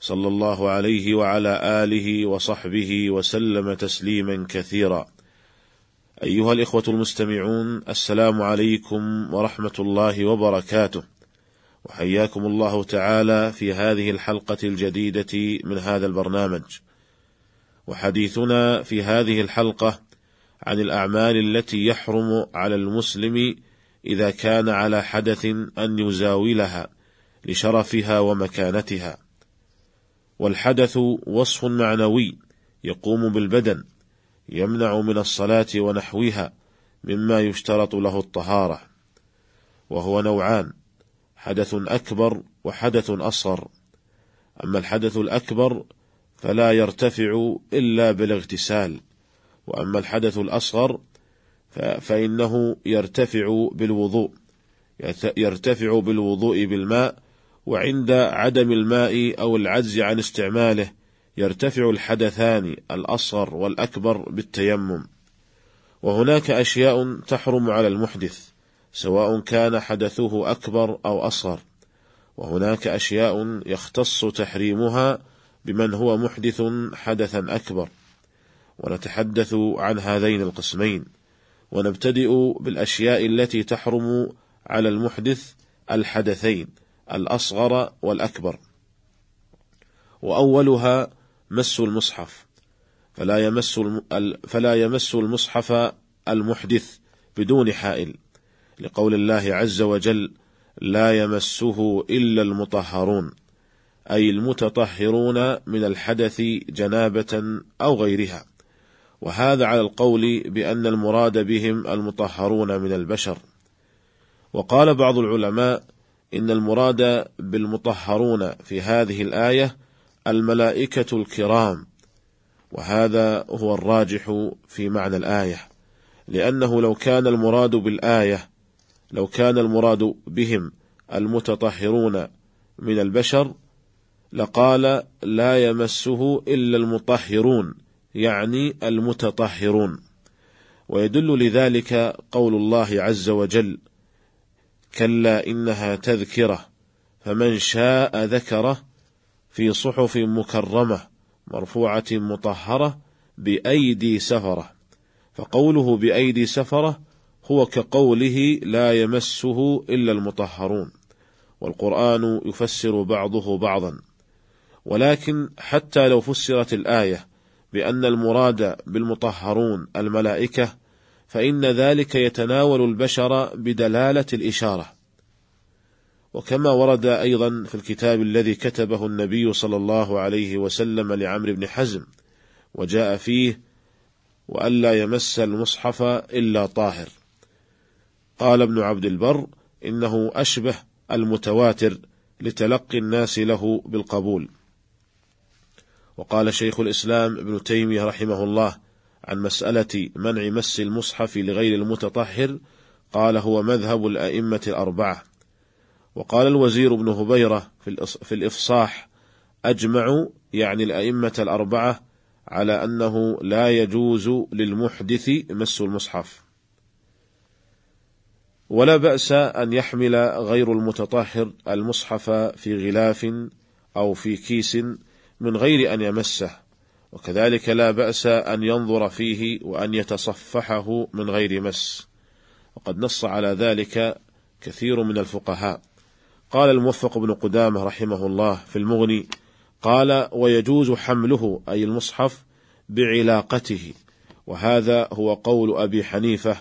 صلى الله عليه وعلى آله وصحبه وسلم تسليما كثيرا. أيها الإخوة المستمعون السلام عليكم ورحمة الله وبركاته. وحياكم الله تعالى في هذه الحلقة الجديدة من هذا البرنامج. وحديثنا في هذه الحلقة عن الأعمال التي يحرم على المسلم إذا كان على حدث أن يزاولها لشرفها ومكانتها. والحدث وصف معنوي يقوم بالبدن يمنع من الصلاة ونحوها مما يشترط له الطهارة وهو نوعان حدث أكبر وحدث أصغر. أما الحدث الأكبر فلا يرتفع إلا بالاغتسال وأما الحدث الأصغر فإنه يرتفع بالوضوء يرتفع بالوضوء بالماء وعند عدم الماء أو العجز عن استعماله يرتفع الحدثان الأصغر والأكبر بالتيمم. وهناك أشياء تحرم على المحدث سواء كان حدثه أكبر أو أصغر. وهناك أشياء يختص تحريمها بمن هو محدث حدثا أكبر. ونتحدث عن هذين القسمين. ونبتدئ بالأشياء التي تحرم على المحدث الحدثين. الأصغر والأكبر. وأولها مس المصحف. فلا يمس فلا يمس المصحف المحدث بدون حائل. لقول الله عز وجل لا يمسه إلا المطهرون أي المتطهرون من الحدث جنابة أو غيرها. وهذا على القول بأن المراد بهم المطهرون من البشر. وقال بعض العلماء إن المراد بالمطهرون في هذه الآية الملائكة الكرام وهذا هو الراجح في معنى الآية لأنه لو كان المراد بالآية لو كان المراد بهم المتطهرون من البشر لقال لا يمسه إلا المطهرون يعني المتطهرون. ويدل لذلك قول الله عز وجل كلا إنها تذكرة فمن شاء ذكره في صحف مكرمة مرفوعة مطهرة بأيدي سفرة. فقوله بأيدي سفرة هو كقوله لا يمسه إلا المطهرون والقرآن يفسر بعضه بعضا. ولكن حتى لو فسرت الآية بأن المراد بالمطهرون الملائكة فإن ذلك يتناول البشر بدلالة الإشارة. وكما ورد أيضا في الكتاب الذي كتبه النبي صلى الله عليه وسلم لعمرو بن حزم وجاء فيه وألا يمس المصحف إلا طاهر قال ابن عبد البر إنه أشبه المتواتر لتلقي الناس له بالقبول وقال شيخ الإسلام ابن تيمية رحمه الله عن مسألة منع مس المصحف لغير المتطهر قال هو مذهب الأئمة الأربعة. وقال الوزير بن هبيرة في الإفصاح أجمعوا يعني الأئمة الأربعة على أنه لا يجوز للمحدث مس المصحف. ولا بأس أن يحمل غير المتطهر المصحف في غلاف أو في كيس من غير أن يمسه. وكذلك لا بأس أن ينظر فيه وأن يتصفحه من غير مس. وقد نص على ذلك كثير من الفقهاء. قال الموفق بن قدامة رحمه الله في المغني قال ويجوز حمله أي المصحف بعلاقته. وهذا هو قول أبي حنيفة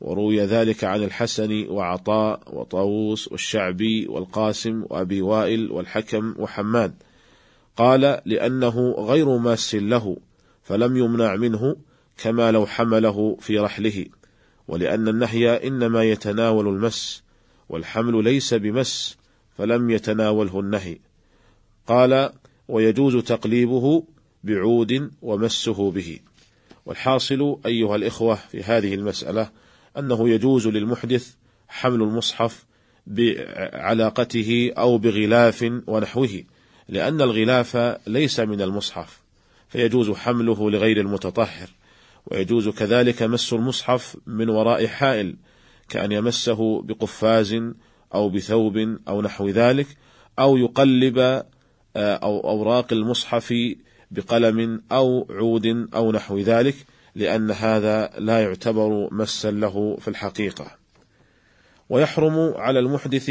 وروي ذلك عن الحسن وعطاء وطاووس والشعبي والقاسم وأبي وائل والحكم وحماد. قال لأنه غير ماس له فلم يمنع منه كما لو حمله في رحله. ولأن النهي إنما يتناول المس والحمل ليس بمس فلم يتناوله النهي. قال ويجوز تقليبه بعود ومسه به. والحاصل أيها الإخوة في هذه المسألة أنه يجوز للمحدث حمل المصحف بعلاقته أو بغلاف ونحوه. لأن الغلاف ليس من المصحف فيجوز حمله لغير المتطهر ويجوز كذلك مس المصحف من وراء حائل كأن يمسه بقفاز أو بثوب أو نحو ذلك أو يقلب آه، أو أوراق المصحف بقلم أو عود أو نحو ذلك لأن هذا لا يعتبر مسا له في الحقيقة. ويحرم على المحدث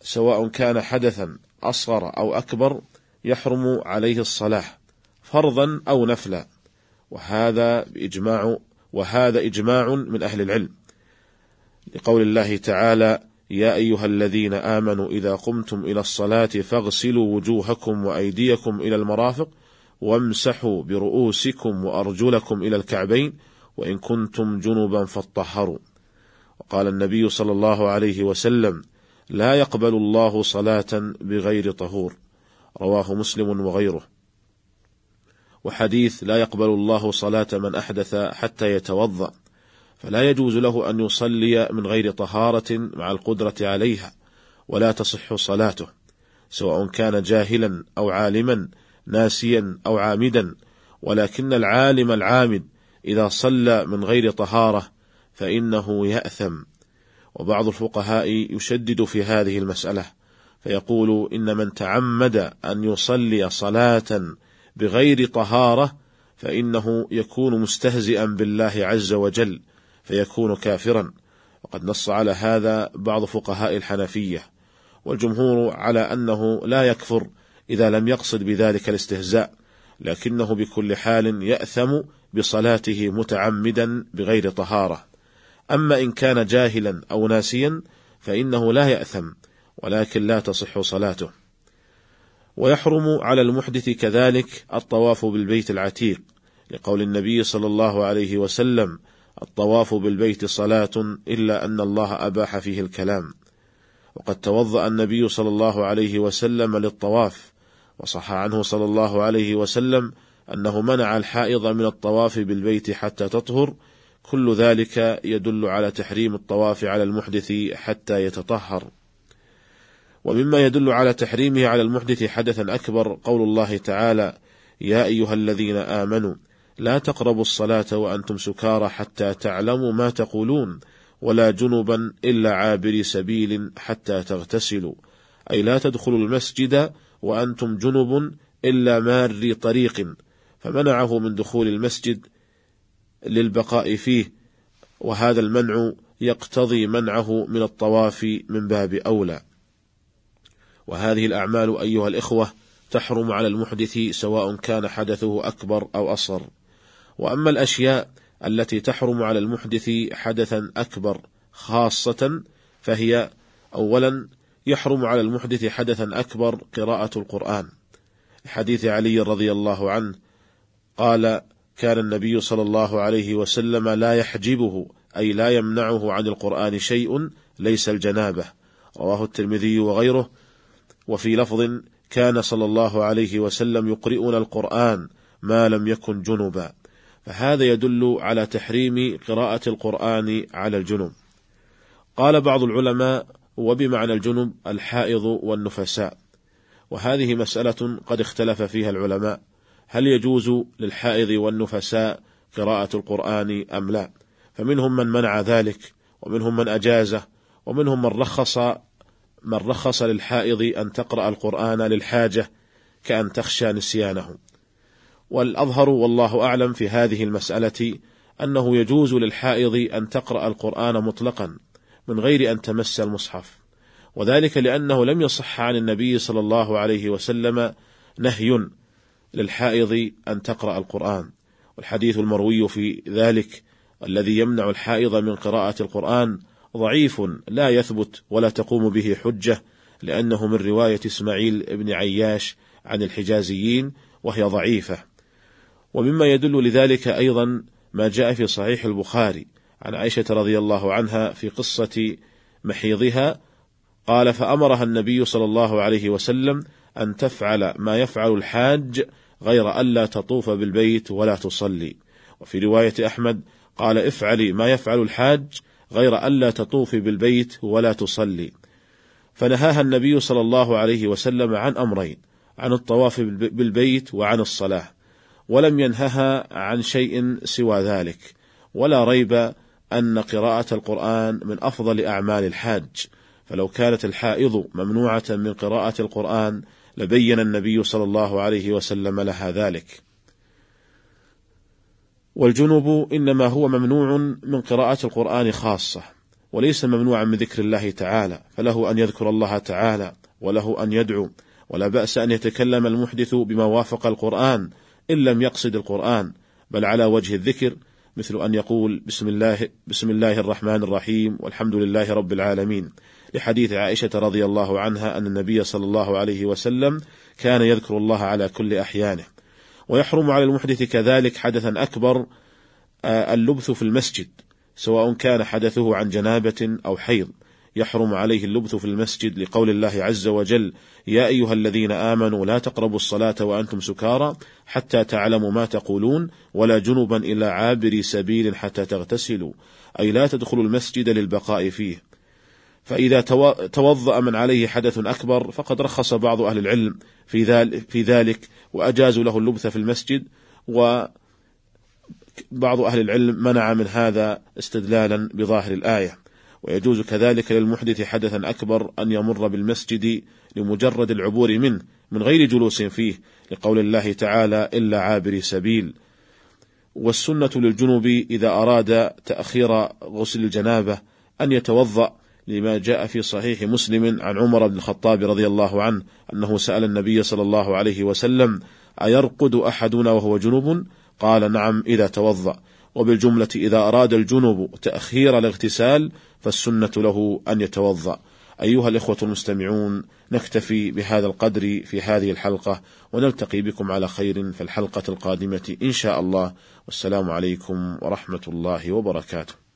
سواء كان حدثا أصغر أو أكبر يحرم عليه الصلاة فرضا أو نفلا. وهذا بإجماع وهذا إجماع من أهل العلم. لقول الله تعالى يا أيها الذين آمنوا إذا قمتم إلى الصلاة فاغسلوا وجوهكم وأيديكم إلى المرافق وامسحوا برؤوسكم وأرجلكم إلى الكعبين وإن كنتم جنبا فاطهروا. وقال النبي صلى الله عليه وسلم لا يقبل الله صلاة بغير طهور. رواه مسلم وغيره. وحديث لا يقبل الله صلاة من أحدث حتى يتوضأ فلا يجوز له أن يصلي من غير طهارة مع القدرة عليها ولا تصح صلاته سواء كان جاهلا أو عالما ناسيا أو عامدا ولكن العالم العامد إذا صلى من غير طهارة فإنه يأثم. وبعض الفقهاء يشدد في هذه المسألة فيقول إن من تعمد أن يصلي صلاة بغير طهارة فإنه يكون مستهزئا بالله عز وجل فيكون كافرا. وقد نص على هذا بعض فقهاء الحنفية والجمهور على أنه لا يكفر إذا لم يقصد بذلك الاستهزاء لكنه بكل حال يأثم بصلاته متعمدا بغير طهارة. أما إن كان جاهلا أو ناسيا فإنه لا يأثم ولكن لا تصح صلاته. ويحرم على المحدث كذلك الطواف بالبيت العتيق لقول النبي صلى الله عليه وسلم الطواف بالبيت صلاة إلا أن الله أباح فيه الكلام. وقد توضأ النبي صلى الله عليه وسلم للطواف وصح عنه صلى الله عليه وسلم أنه منع الحائض من الطواف بالبيت حتى تطهر كل ذلك يدل على تحريم الطواف على المحدث حتى يتطهر. ومما يدل على تحريمه على المحدث حدثا أكبر قول الله تعالى يا أيها الذين آمنوا لا تقربوا الصلاة وأنتم سكارى حتى تعلموا ما تقولون ولا جنبا إلا عابر سبيل حتى تغتسلوا. أي لا تدخلوا المسجد وأنتم جنب إلا مار طريق فمنعه من دخول المسجد للبقاء فيه وهذا المنع يقتضي منعه من الطواف من باب أولى. وهذه الأعمال أيها الإخوة تحرم على المحدث سواء كان حدثه أكبر أو أصغر. وأما الأشياء التي تحرم على المحدث حدثا أكبر خاصة فهي أولا يحرم على المحدث حدثا أكبر قراءة القرآن. حديث علي رضي الله عنه قال كان النبي صلى الله عليه وسلم لا يحجبه أي لا يمنعه عن القرآن شيء ليس الجنابة. رواه الترمذي وغيره. وفي لفظ كان صلى الله عليه وسلم يقرئنا القرآن ما لم يكن جنبا. فهذا يدل على تحريم قراءة القرآن على الجنب. قال بعض العلماء وبمعنى الجنب الحائض والنفساء وهذه مسألة قد اختلف فيها العلماء. هل يجوز للحائض والنفساء قراءة القرآن أم لا؟ فمنهم من منع ذلك ومنهم من أجازه ومنهم من رخص من رخص للحائض أن تقرأ القرآن للحاجة كأن تخشى نسيانه. والأظهر والله أعلم في هذه المسألة أنه يجوز للحائض أن تقرأ القرآن مطلقا من غير أن تمس المصحف وذلك لأنه لم يصح عن النبي صلى الله عليه وسلم نهي للحائض أن تقرأ القرآن. والحديث المروي في ذلك الذي يمنع الحائض من قراءة القرآن ضعيف لا يثبت ولا تقوم به حجة لأنه من رواية إسماعيل بن عياش عن الحجازيين وهي ضعيفة. ومما يدل لذلك أيضا ما جاء في صحيح البخاري عن عائشة رضي الله عنها في قصة محيضها قال فأمرها النبي صلى الله عليه وسلم أن تفعل ما يفعل الحاج غير ألا تطوف بالبيت ولا تصلي. وفي رواية أحمد قال افعلي ما يفعل الحاج غير ألا تطوفي بالبيت ولا تصلي. فنهاها النبي صلى الله عليه وسلم عن أمرين عن الطواف بالبيت وعن الصلاة. ولم ينهها عن شيء سوى ذلك. ولا ريب أن قراءة القرآن من أفضل أعمال الحاج. فلو كانت الحائض ممنوعة من قراءة القرآن لبين النبي صلى الله عليه وسلم لها ذلك. والجنب إنما هو ممنوع من قراءة القرآن خاصة وليس ممنوعا من ذكر الله تعالى فله أن يذكر الله تعالى وله أن يدعو ولا بأس أن يتكلم المحدث بما وافق القرآن إن لم يقصد القرآن بل على وجه الذكر مثل أن يقول بسم الله بسم الله الرحمن الرحيم والحمد لله رب العالمين. لحديث عائشة رضي الله عنها أن النبي صلى الله عليه وسلم كان يذكر الله على كل أحيانه. ويحرم على المحدث كذلك حدثا أكبر آه، اللبث في المسجد سواء كان حدثه عن جنابة أو حيض. يحرم عليه اللبث في المسجد لقول الله عز وجل يا أيها الذين آمنوا لا تقربوا الصلاة وأنتم سكارى حتى تعلموا ما تقولون ولا جنبا إلا عابري سبيل حتى تغتسلوا. أي لا تدخلوا المسجد للبقاء فيه. فإذا توضأ من عليه حدث أكبر فقد رخص بعض أهل العلم في ذلك وأجازوا له اللبث في المسجد وبعض أهل العلم منع من هذا استدلالا بظاهر الآية. ويجوز كذلك للمحدث حدثا أكبر أن يمر بالمسجد لمجرد العبور منه من غير جلوس فيه لقول الله تعالى إلا عابر سبيل. والسنة للجنوب إذا أراد تأخير غسل الجنابة أن يتوضأ لما جاء في صحيح مسلم عن عمر بن الخطاب رضي الله عنه أنه سأل النبي صلى الله عليه وسلم أيرقد أحدنا وهو جنوب؟ قال نعم إذا توضأ. وبالجملة إذا أراد الجنوب تأخير الاغتسال فالسنة له أن يتوضأ. أيها الإخوة المستمعون نكتفي بهذا القدر في هذه الحلقة ونلتقي بكم على خير في الحلقة القادمة إن شاء الله. والسلام عليكم ورحمة الله وبركاته.